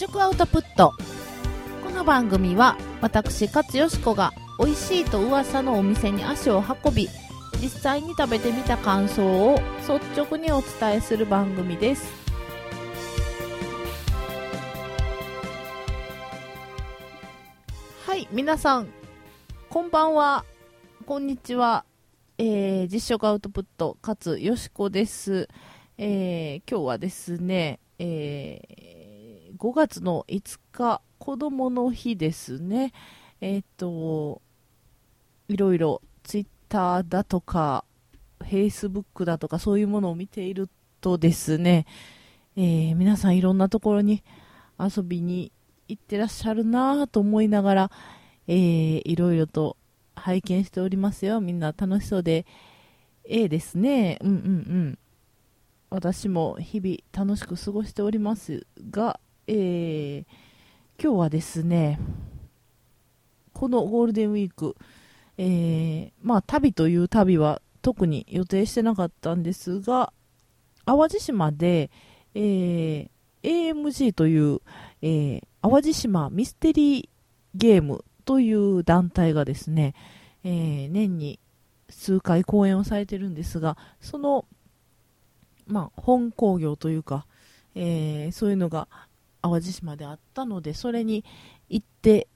食アウトプット。この番組は私勝よしこが美味しいと噂のお店に足を運び実際に食べてみた感想を率直にお伝えする番組です。はい皆さんこんばんは。こんにちは、えー、実食アウトプット勝よしこです、えー今日はですね、えー5月の5日子供の日ですね。えっ、といろいろツイッターだとかフェイスブックだとかそういうものを見ているとですね、えー皆さんいろんなところに遊びに行ってらっしゃるなぁと思いながら、えーいろいろと拝見しておりますよ。みんな楽しそうでええですね。うんうんうん。私も日々楽しく過ごしておりますが、えー今日はですねこのゴールデンウィーク、えーまあ旅という旅は特に予定してなかったんですが淡路島で、えー AMG という、えー淡路島ミステリーゲームという団体がですね、えー年に数回公演をされてるんですがその、まあ、本興行というか、えーそういうのが淡路島であったのでそれに行って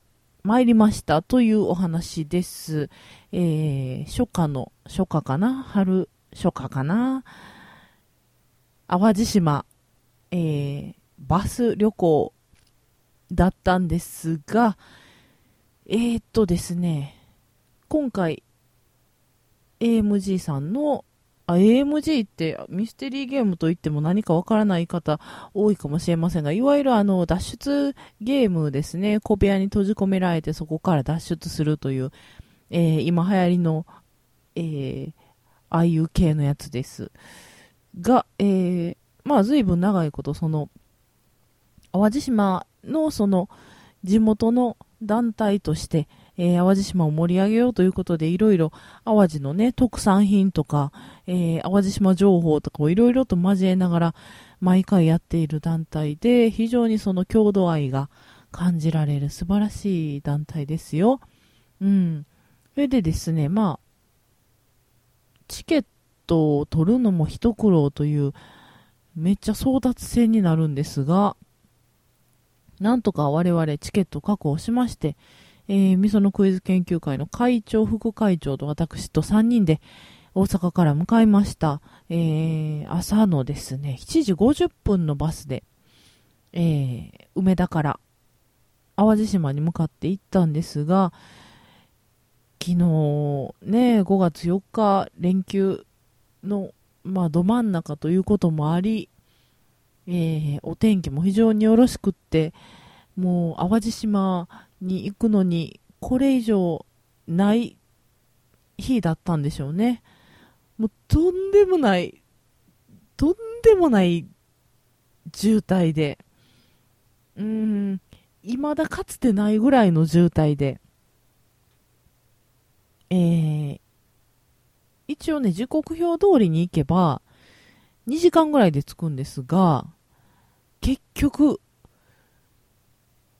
まいりましたというお話です、えー初夏の初夏かな？春初夏かな？淡路島、えーバス旅行だったんですがえー、っとですね今回 AMG さんのあ AMG ってミステリーゲームといっても何かわからない方多いかもしれませんがいわゆるあの脱出ゲームですね。小部屋に閉じ込められてそこから脱出するという、えー今流行りの、えーああいう系のやつです。が、えーまあ随分長いことその淡路島のその地元の団体として、えー淡路島を盛り上げようということでいろいろ淡路のね特産品とか、えー淡路島情報とかをいろいろと交えながら毎回やっている団体で非常にその郷土愛が感じられる素晴らしい団体ですよ。うん。それでですね、まあ、チケットを取るのも一苦労というめっちゃ争奪戦になるんですが、なんとか我々チケット確保しまして、えー、みそのクイズ研究会の会長、副会長と私と3人で大阪から向かいました。えー、朝のですね、7時50分のバスで、えー、梅田から淡路島に向かって行ったんですが、昨日ね、5月4日連休の、まあ、ど真ん中ということもあり、えーお天気も非常によろしくって、もう淡路島に行くのにこれ以上ない日だったんでしょうね。もうとんでもない、とんでもない渋滞で、うーん、未だかつてないぐらいの渋滞で、えー、一応ね、時刻表通りに行けば、2時間ぐらいで着くんですが、結局、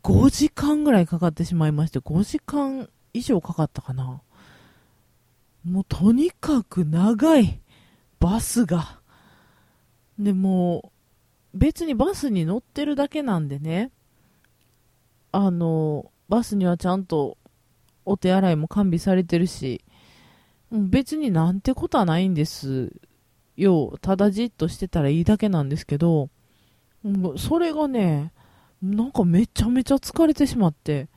5時間ぐらいかかってしまいまして、5時間以上かかったかな。もうとにかく長い、バスが。でも、別にバスに乗ってるだけなんでね、あの、バスにはちゃんとお手洗いも完備されてるし、別になんてことはないんですよ。ただじっとしてたらいいだけなんですけど、それがね、なんかめちゃめちゃ疲れてしまって、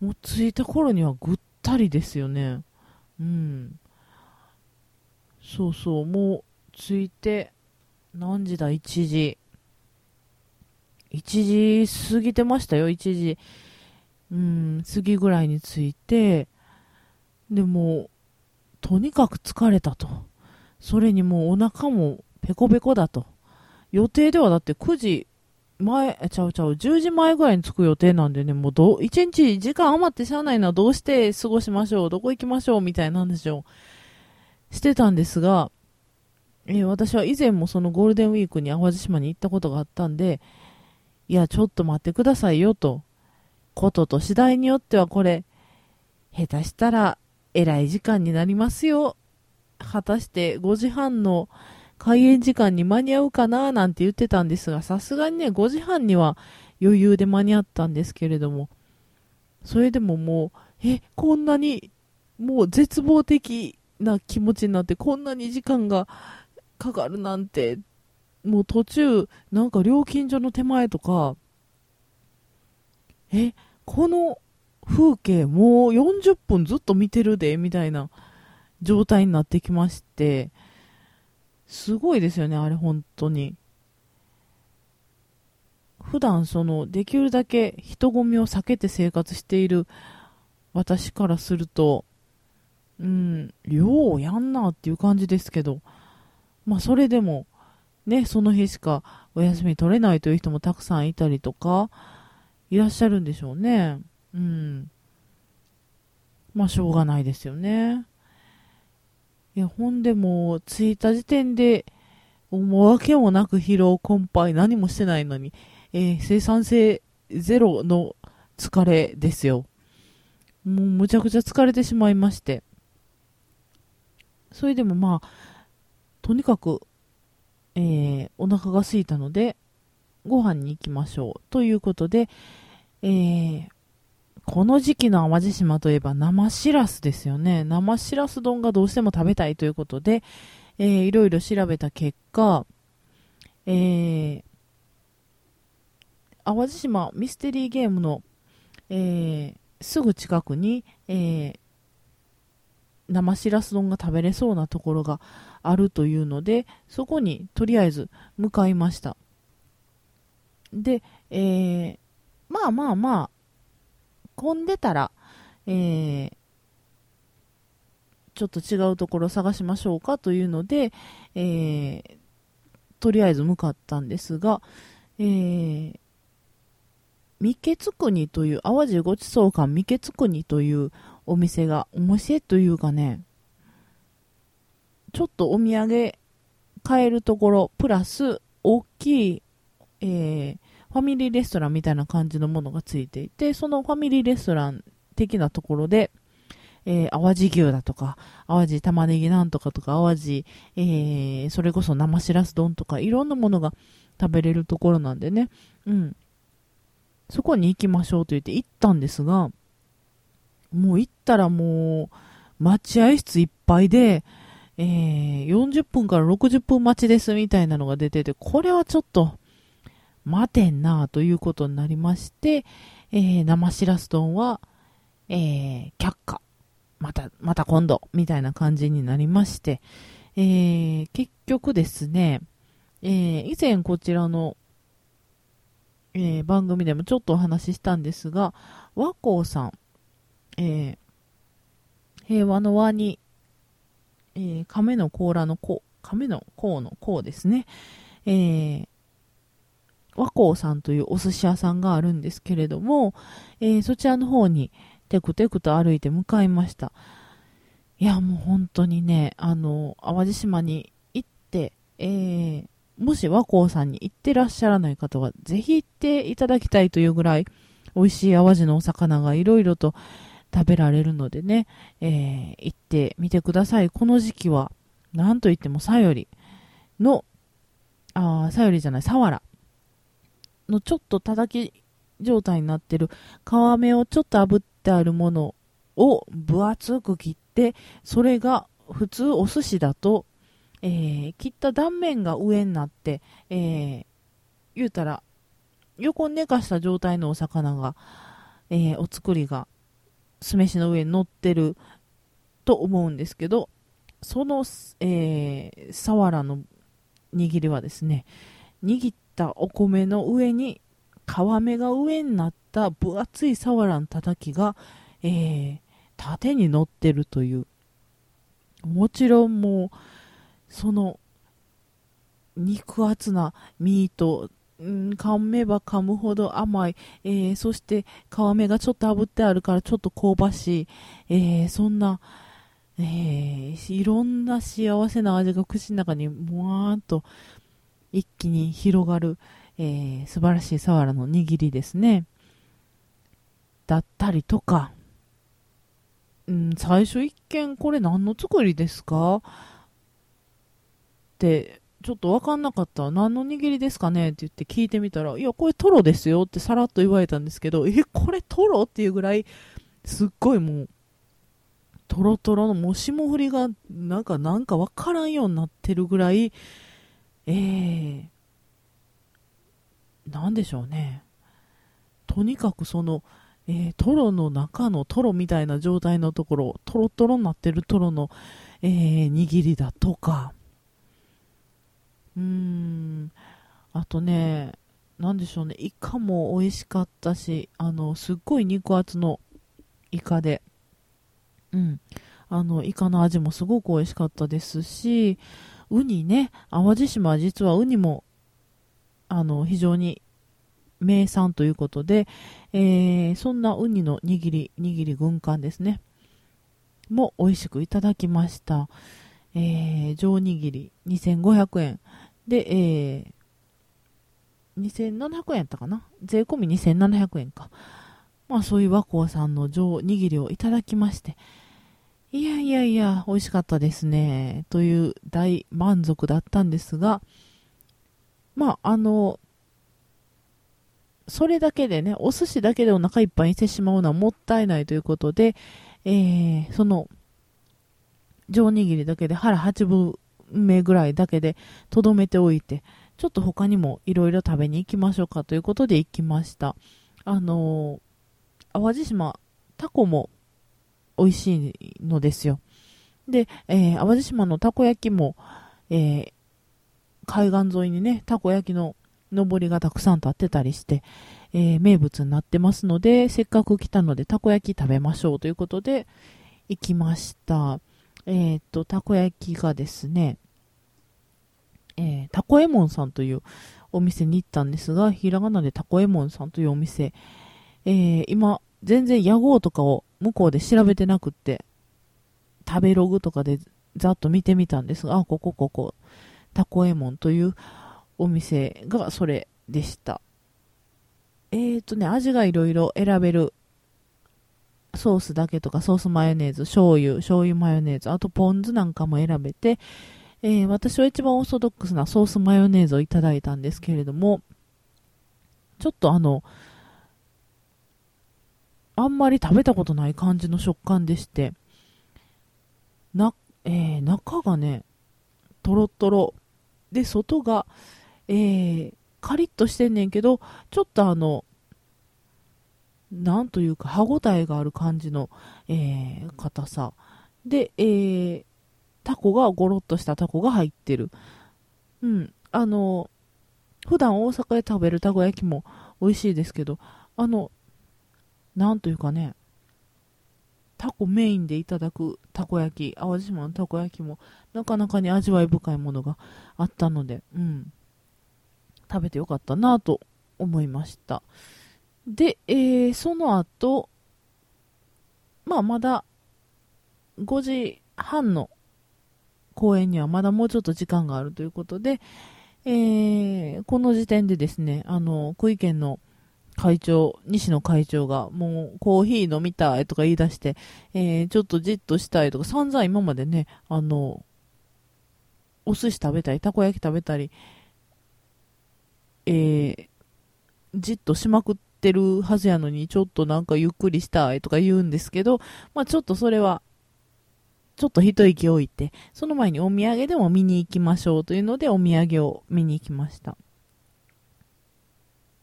もう着いた頃にはぐったりですよね。うん。そうそう、もう着いて、何時だ ?1 時。1時過ぎてましたよ、1時。うん、過ぎぐらいに着いて、でも、とにかく疲れたと。それにもうお腹もペコペコだと。予定ではだって9時前、ちゃうちゃう、10時前ぐらいに着く予定なんでね、もうどう、1日時間余ってしゃあないな、どうして過ごしましょう、どこ行きましょう、みたいなんでしょう。してたんですが、えー私は以前もそのゴールデンウィークに淡路島に行ったことがあったんで、いや、ちょっと待ってくださいよと。ことと次第によってはこれ、下手したら偉い時間になりますよ。果たして5時半の開演時間に間に合うかななんて言ってたんですが、さすがにね、5時半には余裕で間に合ったんですけれども、それでももう、え、こんなに、もう絶望的な気持ちになって、こんなに時間がかかるなんて、もう途中、なんか料金所の手前とか、え、この風景もう40分ずっと見てるで、みたいな状態になってきまして、すごいですよね、あれ本当に。普段その、できるだけ人混みを避けて生活している私からすると、うん、ようやんなっていう感じですけど、まあそれでも、ね、その日しかお休み取れないという人もたくさんいたりとか、いらっしゃるんでしょうね。うん。まあしょうがないですよね。いや、ほんでも、着いた時点で、もう訳もなく疲労困憊何もしてないのに、えー、生産性ゼロの疲れですよ。もうむちゃくちゃ疲れてしまいまして。それでもまあ、とにかく、えー、お腹が空いたので、ご飯に行きましょう。ということで、えー、この時期の淡路島といえば生しらすですよね。生しらす丼がどうしても食べたいということで、えー、いろいろ調べた結果、えー、淡路島ミステリーゲームの、えー、すぐ近くに、えー、生しらす丼が食べれそうなところがあるというので、そこにとりあえず向かいました。で、えー、まあまあまあ、混んでたら、えー、ちょっと違うところ探しましょうかというので、えー、とりあえず向かったんですが、えー、三毛津国という、淡路ごちそう館三毛津国というお店が、お店というかね、ちょっとお土産買えるところ、プラス、大きい、えー、ファミリーレストランみたいな感じのものがついていて、そのファミリーレストラン的なところで、えー、淡路牛だとか、淡路玉ねぎなんとかとか、淡路、えー、それこそ生しらす丼とか、いろんなものが食べれるところなんでね、うん。そこに行きましょうと言って行ったんですが、もう行ったらもう、待合室いっぱいで、えー、40分から60分待ちですみたいなのが出てて、これはちょっと、待てんなということになりまして、えー、生しらす丼は、えー、却下。また、また今度、みたいな感じになりまして、えー、結局ですね、えー、以前こちらのえー、番組でもちょっとお話ししたんですが、和光さん、えー、平和の和に、えー、亀の甲羅の甲、亀の甲の甲ですね、えー、和光さんというお寿司屋さんがあるんですけれども、えー、そちらの方にテクテクと歩いて向かいました。いや、もう本当にね、あの、淡路島に行って、えー、もし和光さんに行ってらっしゃらない方は、ぜひ行っていただきたいというぐらい、美味しい淡路のお魚がいろいろと食べられるのでね、えー、行ってみてください。この時期は、なんといってもさよりの、あさよりじゃない、さわらのちょっと叩き状態になってる皮目をちょっと炙ってあるものを分厚く切って、それが普通お寿司だとえー、切った断面が上になって、えー、言うたら、横に寝かした状態のお魚が、えー、お作りが酢飯の上に乗ってると思うんですけど、その、えー、サワラの握りはですね、握ったお米の上に皮目が上になった分厚いサワラのたたきが、えー、縦に乗ってるという。もちろんもう、その肉厚なミート、うん、噛めば噛むほど甘い、えー、そして皮目がちょっと炙ってあるからちょっと香ばしい、えー、そんな、えー、いろんな幸せな味が口の中にもわーんと一気に広がる、えー、素晴らしいサワラの握りですね。だったりとか、うん、最初一見これ何の作りですか？ってちょっと分かんなかった。何の握りですかね？って言って聞いてみたら、いや、これトロですよ。ってさらっと言われたんですけど、え、これトロ？っていうぐらい、すっごいもう、トロトロのもう霜降りが、なんか、なんか分からんようになってるぐらい、えー、なんでしょうね。とにかくその、えー、トロの中のトロみたいな状態のところ、トロトロになってるトロの、えー、握りだとか、うーん、あとね、なんでしょうね、イカも美味しかったし、あの、すっごい肉厚のイカで、うん、あの、イカの味もすごく美味しかったですし、ウニね、淡路島は実はウニも、あの、非常に名産ということで、えー、そんなウニの握り、握り軍艦ですね、も美味しくいただきました。えー、上握り2500円。で、えー、2700円やったかな？税込み2700円か。まあそういう和光さんの上握りをいただきまして、いやいやいや、美味しかったですね。という大満足だったんですが、まああの、それだけでね、お寿司だけでお腹いっぱいにしてしまうのはもったいないということで、えー、その、上握りだけで腹8分目ぐらいだけでとどめておいて、ちょっと他にもいろいろ食べに行きましょうかということで行きました。あのー、淡路島、タコも美味しいのですよ。で、えー、淡路島のたこ焼きも、えー、海岸沿いにね、たこ焼きの上りがたくさん立ってたりして、えー、名物になってますので、せっかく来たのでたこ焼き食べましょうということで行きました。えっ、と、たこ焼きがですね、えー、たこえもんさんというお店に行ったんですが、ひらがなでたこえもんさんというお店、え、今、全然屋号とかを向こうで調べてなくって、食べログとかでざっと見てみたんですが、あ、ここここ、たこえもんというお店がそれでした。えーとね、味がいろいろ選べるソースだけとかソースマヨネーズ、醤油、醤油マヨネーズ、あとポン酢なんかも選べて、えー、私は一番オーソドックスなソースマヨネーズをいただいたんですけれども、ちょっとあの、あんまり食べたことない感じの食感でして、な、えー、中がね、とろとろ。で、外が、えー、カリッとしてんねんけど、ちょっとあの、なんというか歯ごたえがある感じの、えー、硬さ。で、えー、タコがゴロッとしたタコが入ってる。うん。あの、普段大阪で食べるたこ焼きも美味しいですけど、あの、なんというかね、タコメインでいただくたこ焼き、淡路島のたこ焼きもなかなかに味わい深いものがあったので、うん。食べてよかったなと思いました。で、えー、その後、まあ、まだ5時半の公演にはまだもうちょっと時間があるということで、えー、この時点でですね、あの、福井県の会長、西野会長が、もうコーヒー飲みたいとか言い出して、えー、ちょっとじっとしたいとか、散々今までね、あの、お寿司食べたり、たこ焼き食べたり、えー、じっとしまくってるはずやのに、ちょっとなんかゆっくりしたいとか言うんですけど、まあちょっとそれは、ちょっと一息置いて、その前にお土産でも見に行きましょうというので、お土産を見に行きました。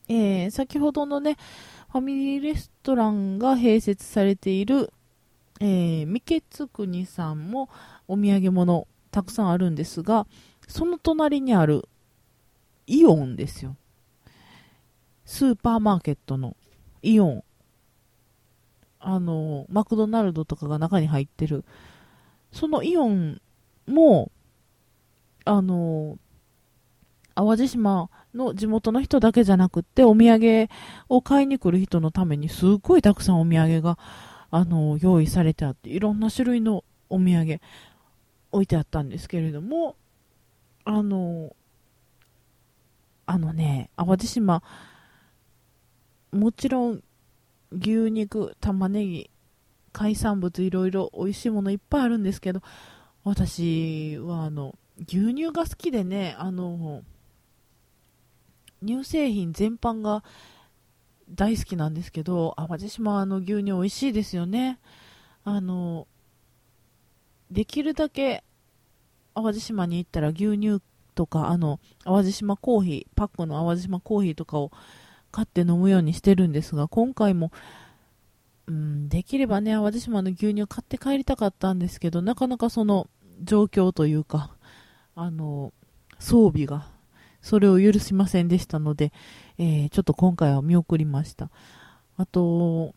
えー、先ほどのね、ファミリーレストランが併設されている、えー、三毛津国さんもお土産物たくさんあるんですが、その隣にあるイオンですよ。スーパーマーケットのイオン、あの、マクドナルドとかが中に入ってる、そのイオンも、あの、淡路島の地元の人だけじゃなくって、お土産を買いに来る人のために、すっごいたくさんお土産が、あの、用意されてあって、いろんな種類のお土産置いてあったんですけれども、あの、あのね、淡路島、もちろん牛肉、玉ねぎ、海産物いろいろ美味しいものいっぱいあるんですけど、私はあの、牛乳が好きでね、あの、乳製品全般が大好きなんですけど、淡路島の牛乳美味しいですよね。あの、できるだけ淡路島に行ったら牛乳とか、あの、淡路島コーヒー、パックの淡路島コーヒーとかを買って飲むようにしてるんですが、今回も、うん、できればね、淡路島の牛乳買って帰りたかったんですけど、なかなかその状況というか、あの、装備が、それを許しませんでしたので、えー、ちょっと今回は見送りました。あと、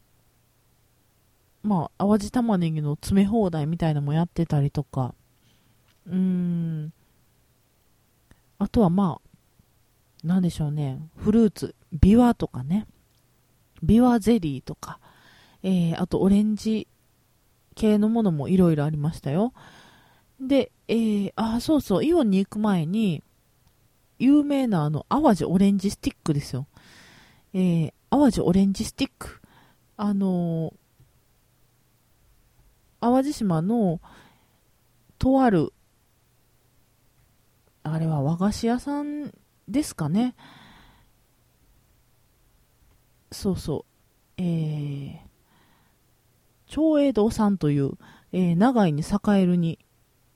まあ、淡路玉ねぎの詰め放題みたいなのもやってたりとか、うん、あとはまあ、なんでしょうね、フルーツ、ビワとかね、ビワゼリーとか、えー、あとオレンジ系のものもいろいろありましたよ。で、えー、あ、そうそう、イオンに行く前に、有名なあの、淡路オレンジスティックですよ。えー、淡路オレンジスティック。あのー、淡路島の、とある、あれは和菓子屋さんですかね。そうそう。えー、長栄堂さんという、えー、長井に栄えるに、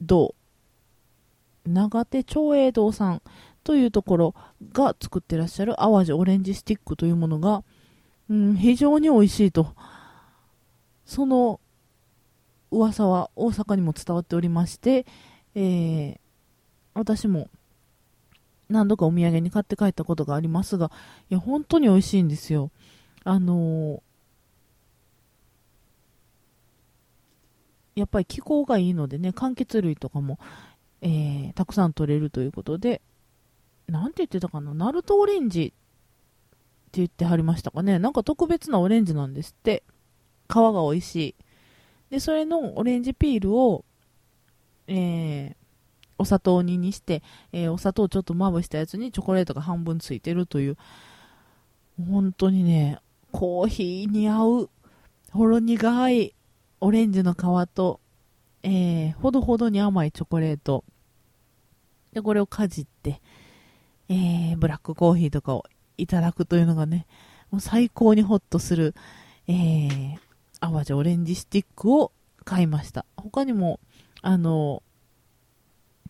堂、長手長栄堂さんというところが作ってらっしゃる淡路オレンジスティックというものが、うん、非常に美味しいと。その噂は大阪にも伝わっておりまして、えー、私も何度かお土産に買って帰ったことがありますが、いや、本当に美味しいんですよ。あのー、やっぱり気候がいいのでね、柑橘類とかも、えー、たくさん取れるということで、なんて言ってたかな、ナルトオレンジって言ってはりましたかね？なんか特別なオレンジなんですって。皮が美味しい。で、それのオレンジピールを、えー、お砂糖煮にして、えー、お砂糖ちょっとまぶしたやつにチョコレートが半分ついてるという、本当にね、コーヒーに合う、ほろ苦いオレンジの皮と、えー、ほどほどに甘いチョコレート。で、これをかじって、えー、ブラックコーヒーとかをいただくというのがね、もう最高にホッとする、えー、淡路オレンジスティックを買いました。他にも、あの、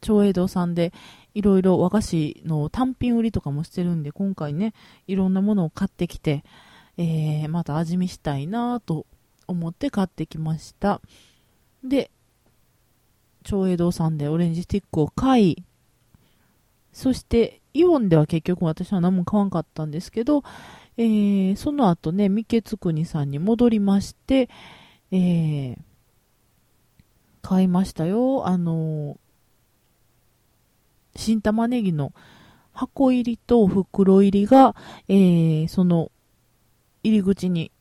長栄堂さんでいろいろ和菓子の単品売りとかもしてるんで、今回ね、いろんなものを買ってきて、えー、また味見したいなと思って買ってきました。で、長栄堂さんでオレンジスティックを買い、そして、イオンでは結局私は何も買わんかったんですけど、えー、その後ね、三毛つくにさんに戻りまして、えー、買いましたよ。あの、新玉ねぎの箱入りと袋入りが、えー、その入り口に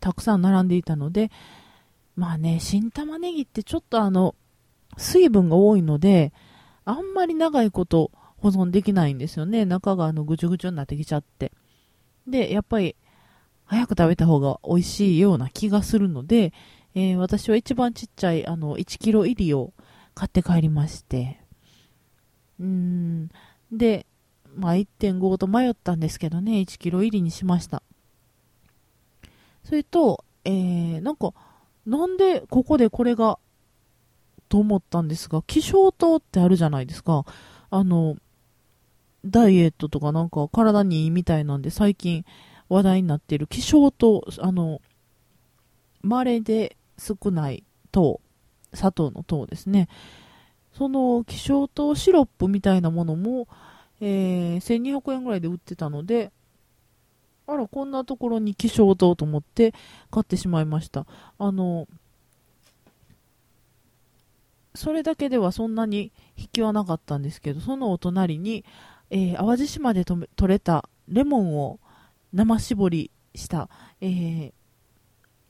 たくさん並んでいたので、まあね、新玉ねぎってちょっとあの、水分が多いので、あんまり長いこと保存できないんですよね。中があのぐちゅぐちゅになってきちゃって。で、やっぱり早く食べた方が美味しいような気がするので、えー、私は一番ちっちゃいあの1キロ入りを買って帰りまして、うん、で、まあ1.5と迷ったんですけどね、1キロ入りにしました。それと、えー、なんか、なんでここでこれが、と思ったんですが、気象糖ってあるじゃないですか。あの、ダイエットとかなんか体にいいみたいなんで最近話題になっている気象糖、あの、稀で少ない糖、砂糖の糖ですね。その気象糖シロップみたいなものも、えー、1200円ぐらいで売ってたので、あら、こんなところに希少糖と思って買ってしまいました。あの、それだけではそんなに引きはなかったんですけど、そのお隣に、えー、淡路島でと取れたレモンを生搾りした、えー、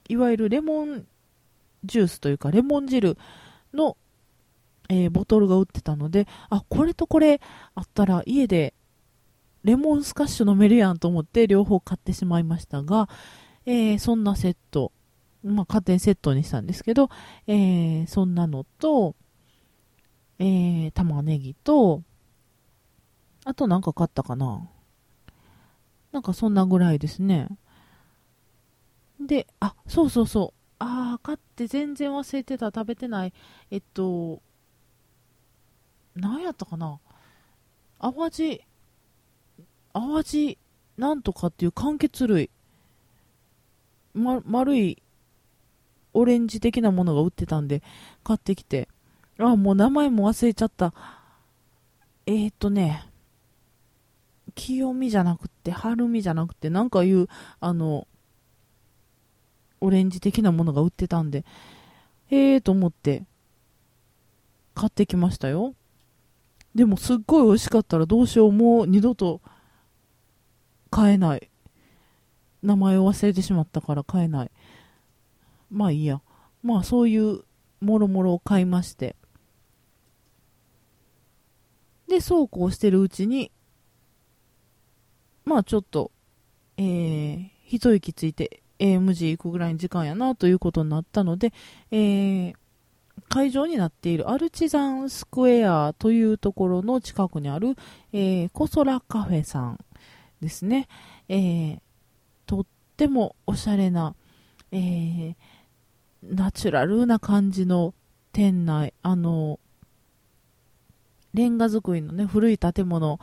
いわゆるレモンジュースというか、レモン汁の、えー、ボトルが売ってたので、あ、これとこれあったら家でレモンスカッシュ飲めるやんと思って両方買ってしまいましたが、えー、そんなセット、まあ、家庭セットにしたんですけど、えー、そんなのと、えー、玉ねぎと、あとなんか買ったかな？なんかそんなぐらいですね。で、あ、そうそうそう。ああ、買って全然忘れてた。食べてない。えっと、何やったかな？淡路、淡路なんとかっていう柑橘類。ま、丸いオレンジ的なものが売ってたんで、買ってきて。あ、もう名前も忘れちゃった。えー、っとね、清美じゃなくて、春美じゃなくて、なんかいう、あの、オレンジ的なものが売ってたんで、へえーと思って、買ってきましたよ。でもすっごい美味しかったらどうしよう、もう二度と買えない。名前を忘れてしまったから買えない。まあいいや。まあそういうもろもろを買いまして。で、そうこうしてるうちに、まあちょっと、えー、一息ついて AMG 行くぐらいの時間やなということになったので、えー、会場になっているアルチザンスクエアというところの近くにある、えー、コソラカフェさんですね。えー、とってもおしゃれな、えー、ナチュラルな感じの店内、あの、レンガ造りのね、古い建物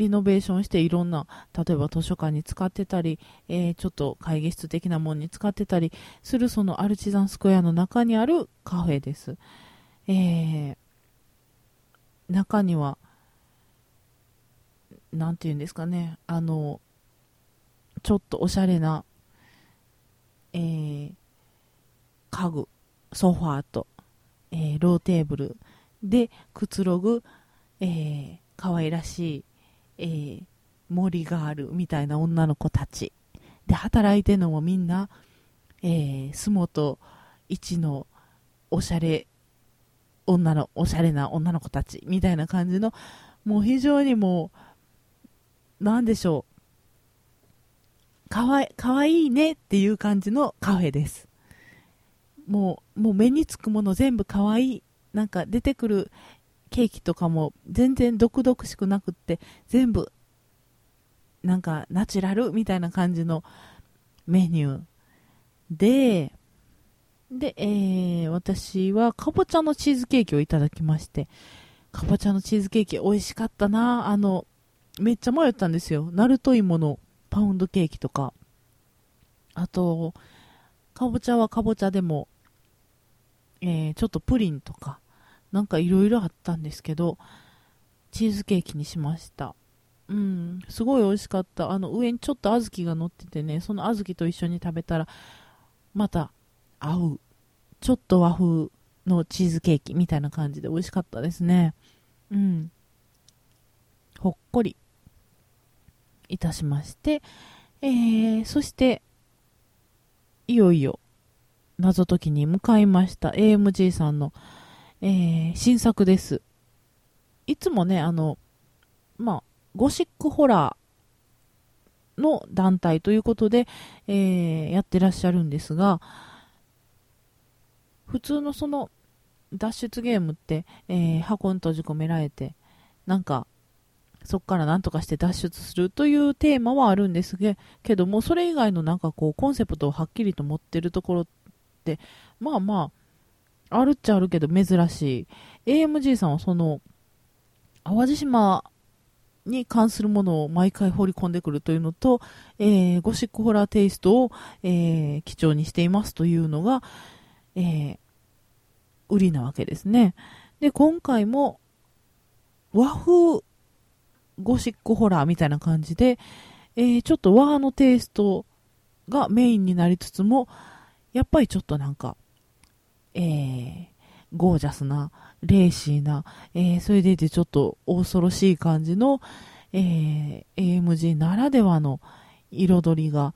リノベーションしていろんな、例えば図書館に使ってたり、えー、ちょっと会議室的なものに使ってたりするそのアルチザンスクエアの中にあるカフェです。えー、中には、なんて言うんですかね、あの、ちょっとおしゃれな、えー、家具、ソファーと、えー、ローテーブルでくつろぐ、えー、可愛らしいえー、森があるみたいな女の子たち。で、働いてるのもみんな、えー、洲本一のおしゃれ、女の、おしゃれな女の子たちみたいな感じの、もう非常にもう、なんでしょう。かわい、かわいいねっていう感じのカフェです。もう、もう目につくもの全部かわいい。なんか出てくるケーキとかも全然毒々しくなくって全部なんかナチュラルみたいな感じのメニュー。でで、えー、私はかぼちゃのチーズケーキをいただきましてかぼちゃのチーズケーキ美味しかったな。あのめっちゃ迷ったんですよ。ナルト芋のパウンドケーキとか。あとかぼちゃはかぼちゃでも、えー、ちょっとプリンとか。なんかいろいろあったんですけど、チーズケーキにしました。うん、すごい美味しかった。あの、上にちょっと小豆が乗っててね、その小豆と一緒に食べたら、また合う。ちょっと和風のチーズケーキみたいな感じで美味しかったですね。うん。ほっこりいたしまして、えー、そして、いよいよ謎解きに向かいました。AMG さんのえー、新作です。いつもね、あの、まあ、ゴシックホラーの団体ということで、えー、やってらっしゃるんですが、普通のその脱出ゲームって、えー、箱に閉じ込められて、なんか、そこから何とかして脱出するというテーマはあるんですけども、それ以外のなんかこう、コンセプトをはっきりと持ってるところって、まあまあ、あるっちゃあるけど珍しい。AMG さんはその、淡路島に関するものを毎回放り込んでくるというのと、えー、ゴシックホラーテイストを、えー、基調にしていますというのが、えー、売りなわけですね。で、今回も和風ゴシックホラーみたいな感じで、えー、ちょっと和のテイストがメインになりつつも、やっぱりちょっとなんか、えー、ゴージャスな、レーシーな、えー、それでいてちょっと恐ろしい感じの、えー、AMG ならではの彩りが、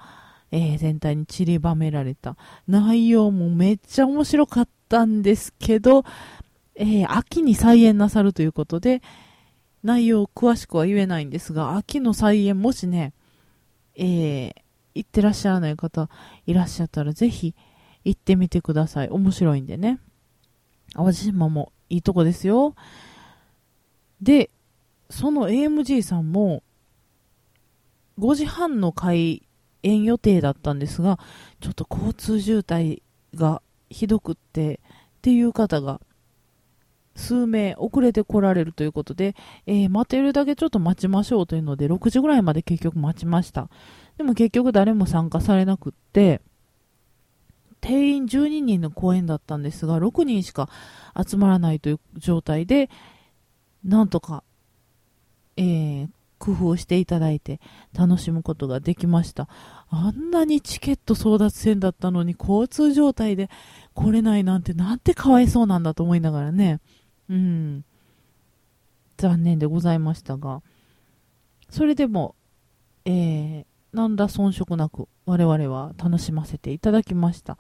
えー、全体に散りばめられた。内容もめっちゃ面白かったんですけど、えー、秋に再演なさるということで、内容詳しくは言えないんですが、秋の菜園もしね、えー、行ってらっしゃらない方いらっしゃったらぜひ行ってみてください。面白いんでね。淡路島もいいとこですよ。で、その AMG さんも5時半の開園予定だったんですが、ちょっと交通渋滞がひどくってっていう方が数名遅れて来られるということで、えー、待てるだけちょっと待ちましょうというので、6時ぐらいまで結局待ちました。でも結局誰も参加されなくって、定員12人の公演だったんですが、6人しか集まらないという状態で、なんとか、えー、工夫をしていただいて楽しむことができました。あんなにチケット争奪戦だったのに交通状態で来れないなんてなんてかわいそうなんだと思いながらね。うん。残念でございましたが、それでも、えー、なんだ遜色なく我々は楽しませていただきました。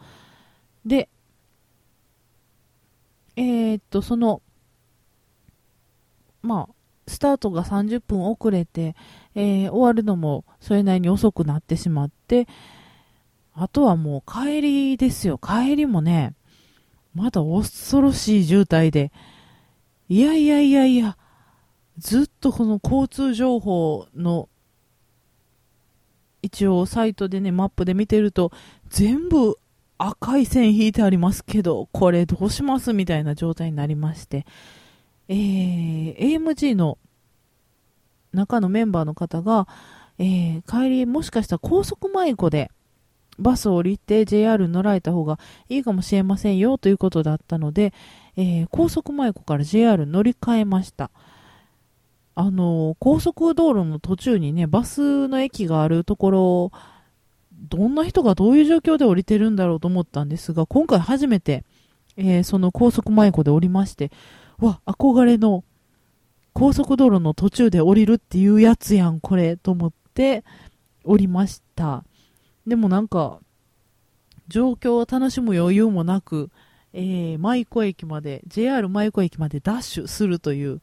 で、えー、っと、その、まあ、スタートが30分遅れて、えー、終わるのもそれなりに遅くなってしまって、あとはもう帰りですよ。帰りもね、まだ恐ろしい渋滞で、いやいやいやいや、ずっとこの交通情報の一応サイトでね、マップで見てると、全部赤い線引いてありますけど、これどうしますみたいな状態になりまして、えー、AMG の中のメンバーの方が、えー、帰りもしかしたら高速迷子でバスを降りて JR に乗られた方がいいかもしれませんよということだったので、えー、高速迷子から JR 乗り換えました。あの、高速道路の途中にね、バスの駅があるところ、どんな人がどういう状況で降りてるんだろうと思ったんですが、今回初めて、えー、その高速迷子で降りまして、わ、憧れの高速道路の途中で降りるっていうやつやん、これ、と思って降りました。でもなんか、状況を楽しむ余裕もなく、えー、舞子駅まで、JR 舞子駅までダッシュするという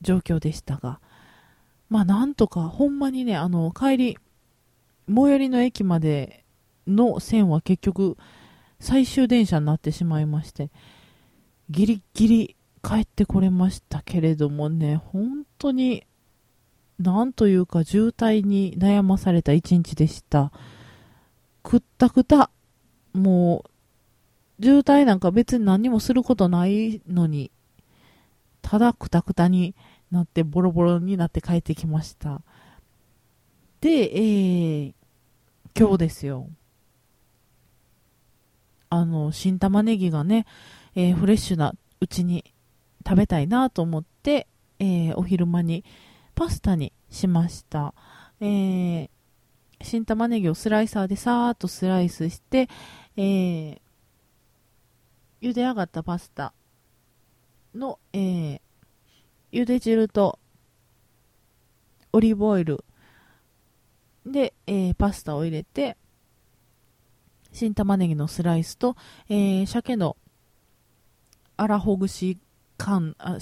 状況でしたが、まあなんとか、ほんまにね、あの、帰り、最寄りの駅までの線は結局、最終電車になってしまいまして、ギリギリ帰ってこれましたけれどもね、本当に、なんというか渋滞に悩まされた一日でした。くったくた。もう、渋滞なんか別に何もすることないのに、ただくたくたになってボロボロになって帰ってきました。で、えー、今日ですよ。あの、新玉ねぎがね、えー、フレッシュなうちに食べたいなと思って、えー、お昼間にパスタにしました。えー、新玉ねぎをスライサーでさーっとスライスして、えー、茹で上がったパスタの、えー、茹で汁とオリーブオイルで、えー、パスタを入れて、新玉ねぎのスライスと、えー、鮭の粗ほぐし缶、あ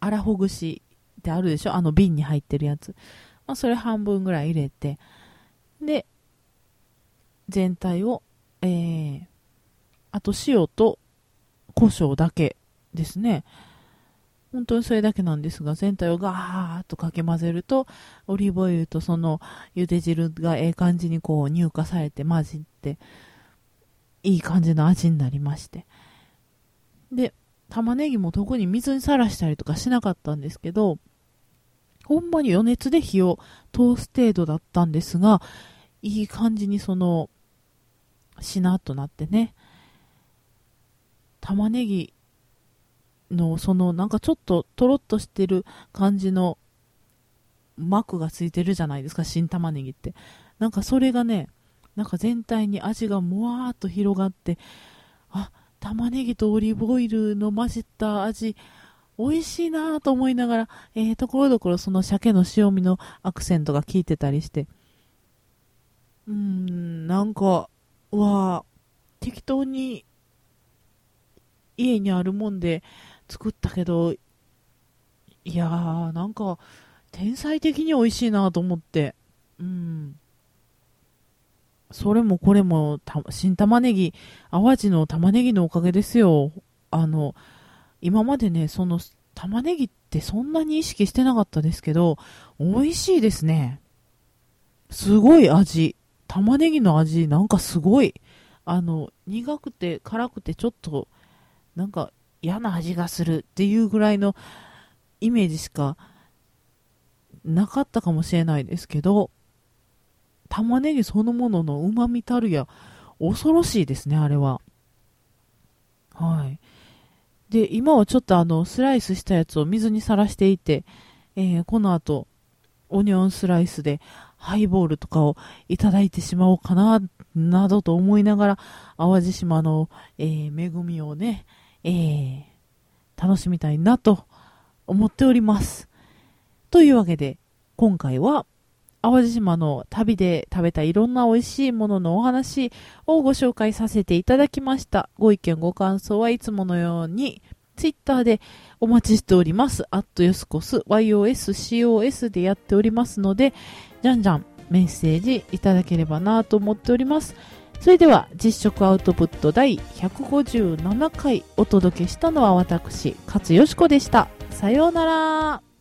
粗ほぐしってあるでしょ？あの瓶に入ってるやつ。まあ、それ半分ぐらい入れて、で、全体を、えー、あと塩と胡椒だけですね。本当にそれだけなんですが、全体をガーッとかけ混ぜると、オリーブオイルとその茹で汁がええ感じにこう乳化されて混じって、いい感じの味になりまして。で、玉ねぎも特に水にさらしたりとかしなかったんですけど、ほんまに余熱で火を通す程度だったんですが、いい感じにその、しなっとなってね、玉ねぎのそのなんかちょっととろっとしてる感じの膜がついてるじゃないですか、新玉ねぎって。なんかそれがね、なんか全体に味がもわーっと広がって、あ、玉ねぎとオリーブオイルの混じった味、美味しいなと思いながら、えー、ところどころその鮭の塩味のアクセントが効いてたりして、うーん、なんか、わ適当に家にあるもんで作ったけど、いやー、なんか、天才的に美味しいなと思って。うん。それもこれも、新玉ねぎ、淡路の玉ねぎのおかげですよ。あの、今までね、その、玉ねぎってそんなに意識してなかったですけど、美味しいですね。すごい味。玉ねぎの味、なんかすごい。あの、苦くて辛くてちょっと、なんか嫌な味がするっていうぐらいのイメージしかなかったかもしれないですけど、玉ねぎそのものの旨味たるや、恐ろしいですね、あれは。はい。で、今はちょっとあの、スライスしたやつを水にさらしていて、えー、この後、オニオンスライスでハイボールとかをいただいてしまおうかな、などと思いながら、淡路島の、えー、恵みをね、えー、楽しみたいなと思っております。というわけで、今回は、淡路島の旅で食べたいろんな美味しいもののお話をご紹介させていただきました。ご意見ご感想はいつものように、ツイッターでお待ちしております。アットヨスコス YOSCOS でやっておりますので、じゃんじゃんメッセージいただければなと思っております。それでは実食アウトプット第157回お届けしたのは私、勝よしこでした。さようなら。